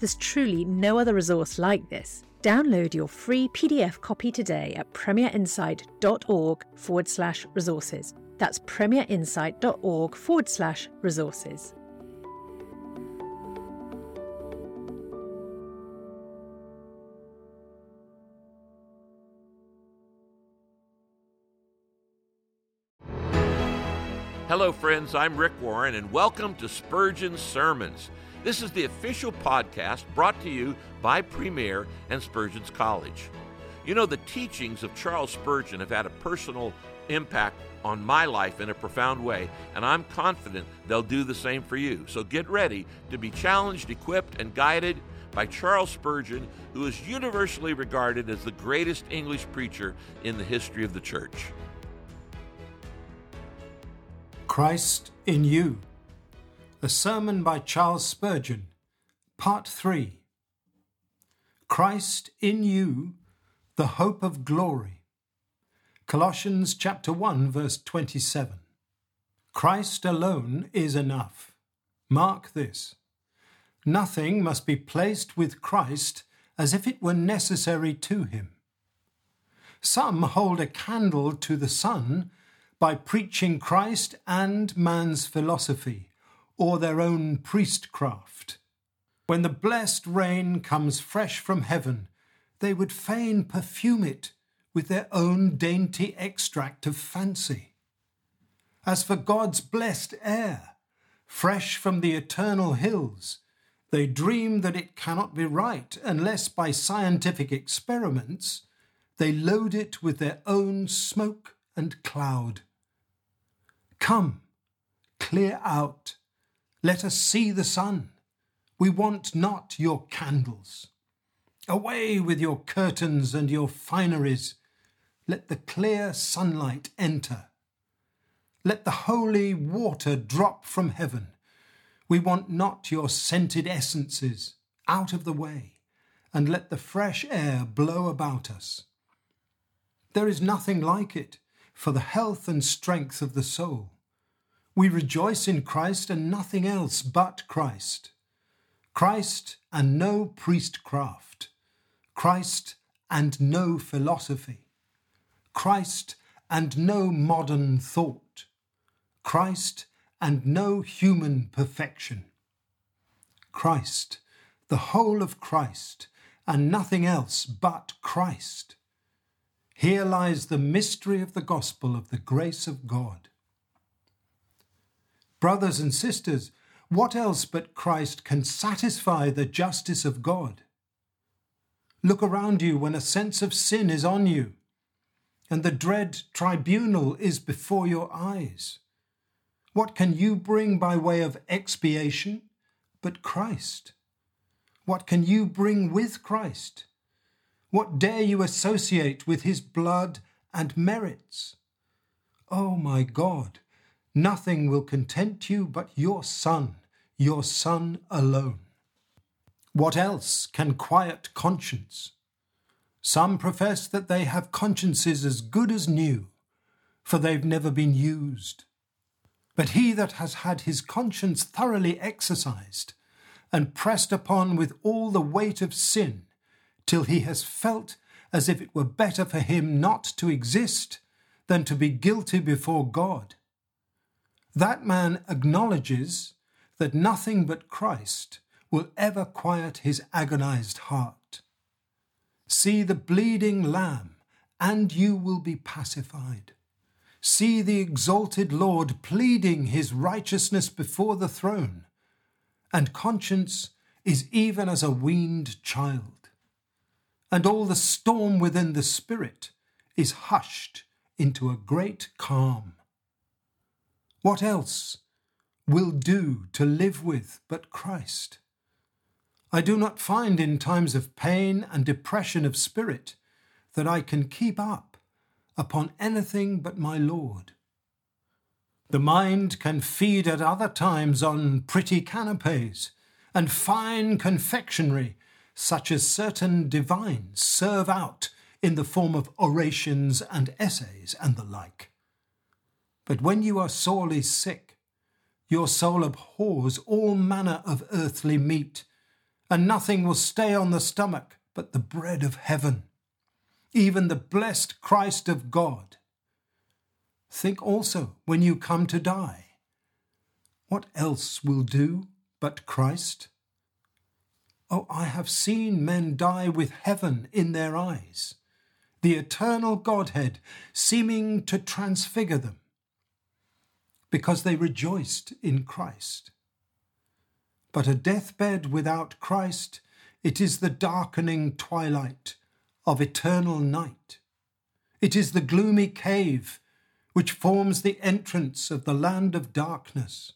There's truly no other resource like this. Download your free PDF copy today at premierinsight.org forward slash resources. That's premierinsight.org forward slash resources. Hello, friends. I'm Rick Warren, and welcome to Spurgeon Sermons. This is the official podcast brought to you by Premier and Spurgeon's College. You know, the teachings of Charles Spurgeon have had a personal impact on my life in a profound way, and I'm confident they'll do the same for you. So get ready to be challenged, equipped, and guided by Charles Spurgeon, who is universally regarded as the greatest English preacher in the history of the church. Christ in You. A sermon by Charles Spurgeon, Part 3. Christ in you, the hope of glory. Colossians chapter 1 verse 27. Christ alone is enough. Mark this. Nothing must be placed with Christ as if it were necessary to him. Some hold a candle to the sun by preaching Christ and man's philosophy or their own priestcraft. When the blessed rain comes fresh from heaven, they would fain perfume it with their own dainty extract of fancy. As for God's blessed air, fresh from the eternal hills, they dream that it cannot be right unless by scientific experiments they load it with their own smoke and cloud. Come, clear out let us see the sun. We want not your candles. Away with your curtains and your fineries. Let the clear sunlight enter. Let the holy water drop from heaven. We want not your scented essences. Out of the way, and let the fresh air blow about us. There is nothing like it for the health and strength of the soul. We rejoice in Christ and nothing else but Christ. Christ and no priestcraft. Christ and no philosophy. Christ and no modern thought. Christ and no human perfection. Christ, the whole of Christ, and nothing else but Christ. Here lies the mystery of the gospel of the grace of God. Brothers and sisters, what else but Christ can satisfy the justice of God? Look around you when a sense of sin is on you, and the dread tribunal is before your eyes. What can you bring by way of expiation but Christ? What can you bring with Christ? What dare you associate with his blood and merits? Oh my God, Nothing will content you but your Son, your Son alone. What else can quiet conscience? Some profess that they have consciences as good as new, for they've never been used. But he that has had his conscience thoroughly exercised, and pressed upon with all the weight of sin, till he has felt as if it were better for him not to exist than to be guilty before God, that man acknowledges that nothing but Christ will ever quiet his agonized heart. See the bleeding lamb, and you will be pacified. See the exalted Lord pleading his righteousness before the throne, and conscience is even as a weaned child. And all the storm within the spirit is hushed into a great calm. What else will do to live with but Christ? I do not find in times of pain and depression of spirit that I can keep up upon anything but my Lord. The mind can feed at other times on pretty canapes and fine confectionery, such as certain divines serve out in the form of orations and essays and the like. But when you are sorely sick, your soul abhors all manner of earthly meat, and nothing will stay on the stomach but the bread of heaven, even the blessed Christ of God. Think also when you come to die, what else will do but Christ? Oh, I have seen men die with heaven in their eyes, the eternal Godhead seeming to transfigure them because they rejoiced in Christ. But a deathbed without Christ, it is the darkening twilight of eternal night. It is the gloomy cave which forms the entrance of the land of darkness.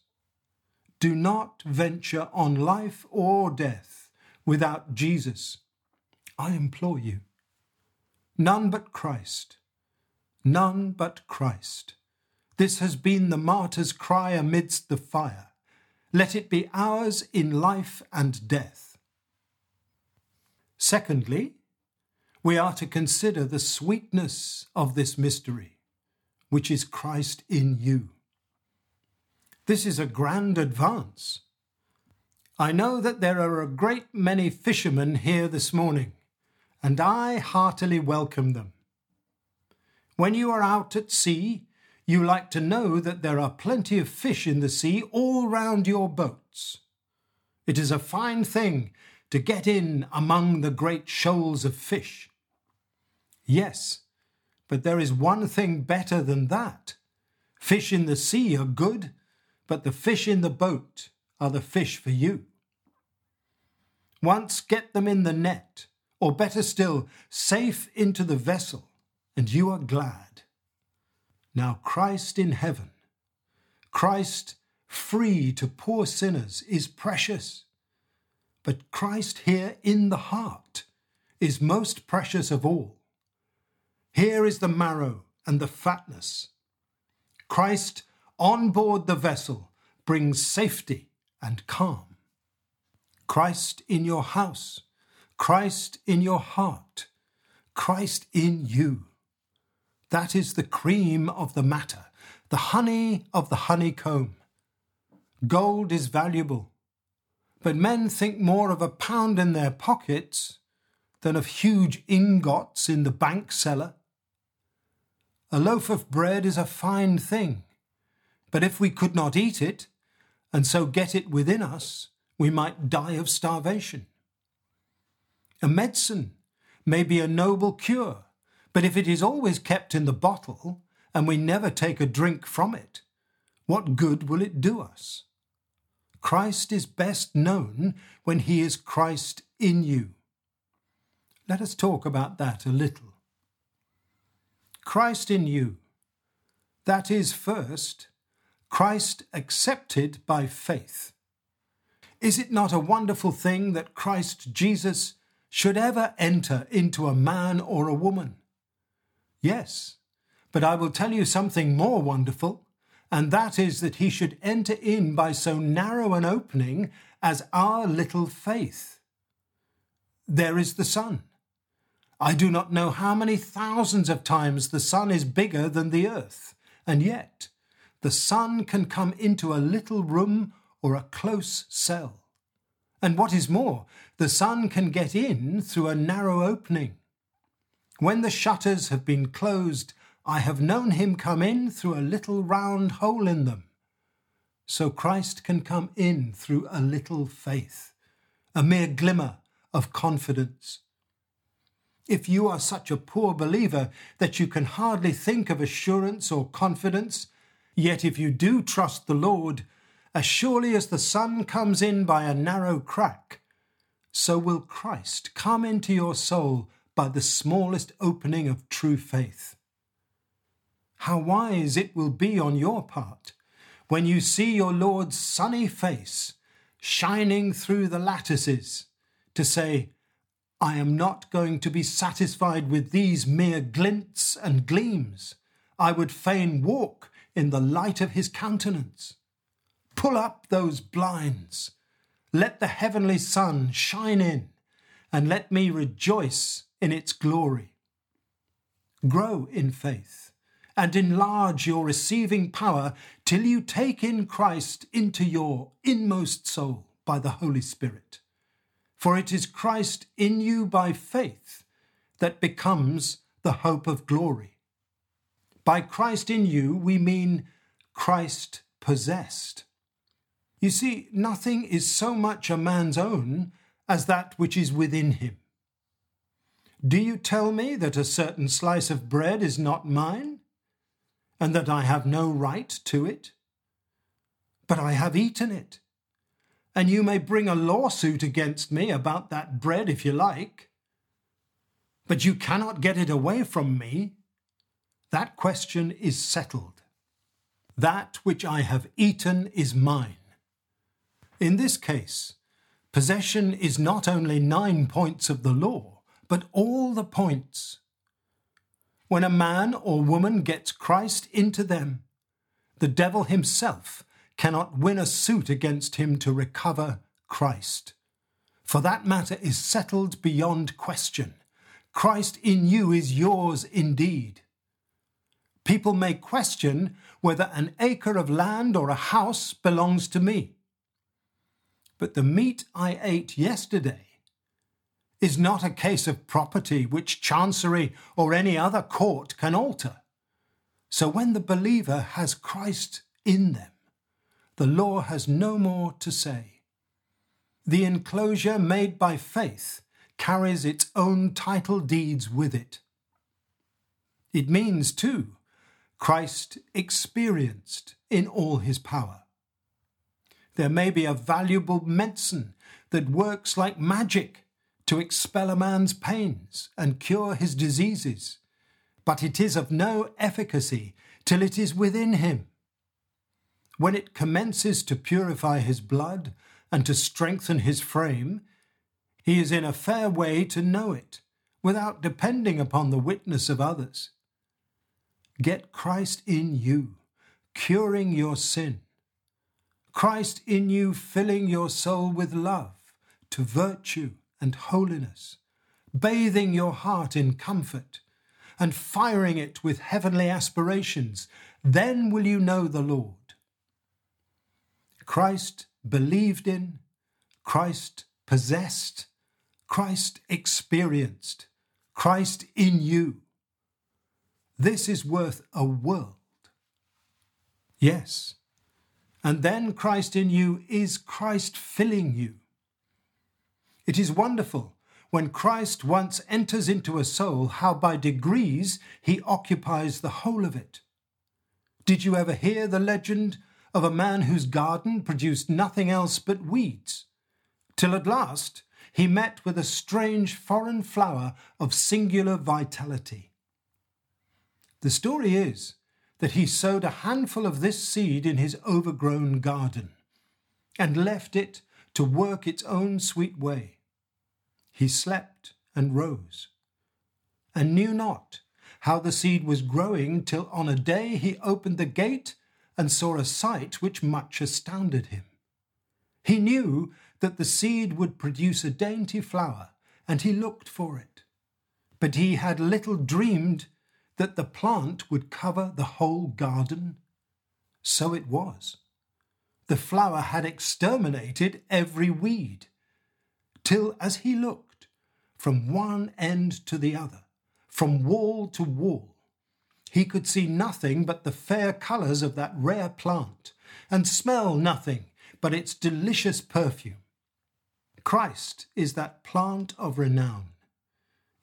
Do not venture on life or death without Jesus. I implore you. None but Christ. None but Christ. This has been the martyr's cry amidst the fire. Let it be ours in life and death. Secondly, we are to consider the sweetness of this mystery, which is Christ in you. This is a grand advance. I know that there are a great many fishermen here this morning, and I heartily welcome them. When you are out at sea, you like to know that there are plenty of fish in the sea all round your boats. It is a fine thing to get in among the great shoals of fish. Yes, but there is one thing better than that. Fish in the sea are good, but the fish in the boat are the fish for you. Once get them in the net, or better still, safe into the vessel, and you are glad. Now, Christ in heaven, Christ free to poor sinners, is precious. But Christ here in the heart is most precious of all. Here is the marrow and the fatness. Christ on board the vessel brings safety and calm. Christ in your house, Christ in your heart, Christ in you. That is the cream of the matter, the honey of the honeycomb. Gold is valuable, but men think more of a pound in their pockets than of huge ingots in the bank cellar. A loaf of bread is a fine thing, but if we could not eat it, and so get it within us, we might die of starvation. A medicine may be a noble cure, but if it is always kept in the bottle and we never take a drink from it, what good will it do us? Christ is best known when he is Christ in you. Let us talk about that a little. Christ in you. That is, first, Christ accepted by faith. Is it not a wonderful thing that Christ Jesus should ever enter into a man or a woman? Yes, but I will tell you something more wonderful, and that is that he should enter in by so narrow an opening as our little faith. There is the sun. I do not know how many thousands of times the sun is bigger than the earth, and yet the sun can come into a little room or a close cell. And what is more, the sun can get in through a narrow opening. When the shutters have been closed, I have known him come in through a little round hole in them. So Christ can come in through a little faith, a mere glimmer of confidence. If you are such a poor believer that you can hardly think of assurance or confidence, yet if you do trust the Lord, as surely as the sun comes in by a narrow crack, so will Christ come into your soul by the smallest opening of true faith. How wise it will be on your part when you see your Lord's sunny face shining through the lattices to say, I am not going to be satisfied with these mere glints and gleams. I would fain walk in the light of his countenance. Pull up those blinds. Let the heavenly sun shine in, and let me rejoice in its glory. Grow in faith and enlarge your receiving power till you take in Christ into your inmost soul by the Holy Spirit. For it is Christ in you by faith that becomes the hope of glory. By Christ in you, we mean Christ possessed. You see, nothing is so much a man's own as that which is within him. Do you tell me that a certain slice of bread is not mine, and that I have no right to it? But I have eaten it, and you may bring a lawsuit against me about that bread if you like. But you cannot get it away from me. That question is settled. That which I have eaten is mine. In this case, possession is not only nine points of the law, but all the points. When a man or woman gets Christ into them, the devil himself cannot win a suit against him to recover Christ. For that matter is settled beyond question. Christ in you is yours indeed. People may question whether an acre of land or a house belongs to me. But the meat I ate yesterday is not a case of property which Chancery or any other court can alter. So when the believer has Christ in them, the law has no more to say. The enclosure made by faith carries its own title deeds with it. It means, too, Christ experienced in all his power. There may be a valuable medicine that works like magic to expel a man's pains and cure his diseases, but it is of no efficacy till it is within him. When it commences to purify his blood and to strengthen his frame, he is in a fair way to know it, without depending upon the witness of others. Get Christ in you, curing your sin. Christ in you, filling your soul with love, to virtue, and holiness, bathing your heart in comfort and firing it with heavenly aspirations, then will you know the Lord. Christ believed in, Christ possessed, Christ experienced, Christ in you. This is worth a world. Yes. And then Christ in you is Christ filling you. It is wonderful when Christ once enters into a soul, how by degrees he occupies the whole of it. Did you ever hear the legend of a man whose garden produced nothing else but weeds, till at last he met with a strange foreign flower of singular vitality? The story is that he sowed a handful of this seed in his overgrown garden and left it to work its own sweet way. He slept and rose, and knew not how the seed was growing till on a day he opened the gate and saw a sight which much astounded him. He knew that the seed would produce a dainty flower, and he looked for it. But he had little dreamed that the plant would cover the whole garden. So it was. The flower had exterminated every weed, till as he looked, from one end to the other, from wall to wall. He could see nothing but the fair colours of that rare plant, and smell nothing but its delicious perfume. Christ is that plant of renown.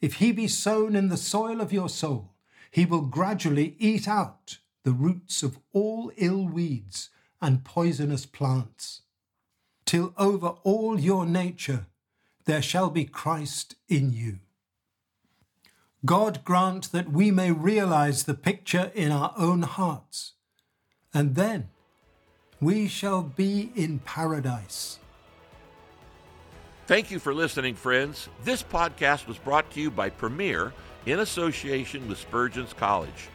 If he be sown in the soil of your soul, he will gradually eat out the roots of all ill weeds and poisonous plants, till over all your nature there shall be Christ in you. God grant that we may realize the picture in our own hearts, and then we shall be in paradise. Thank you for listening, friends. This podcast was brought to you by Premier in association with Spurgeon's College.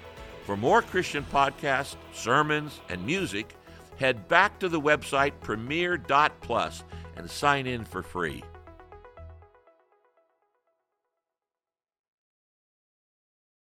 For more Christian podcasts, sermons, and music, head back to the website premier.plus and sign in for free.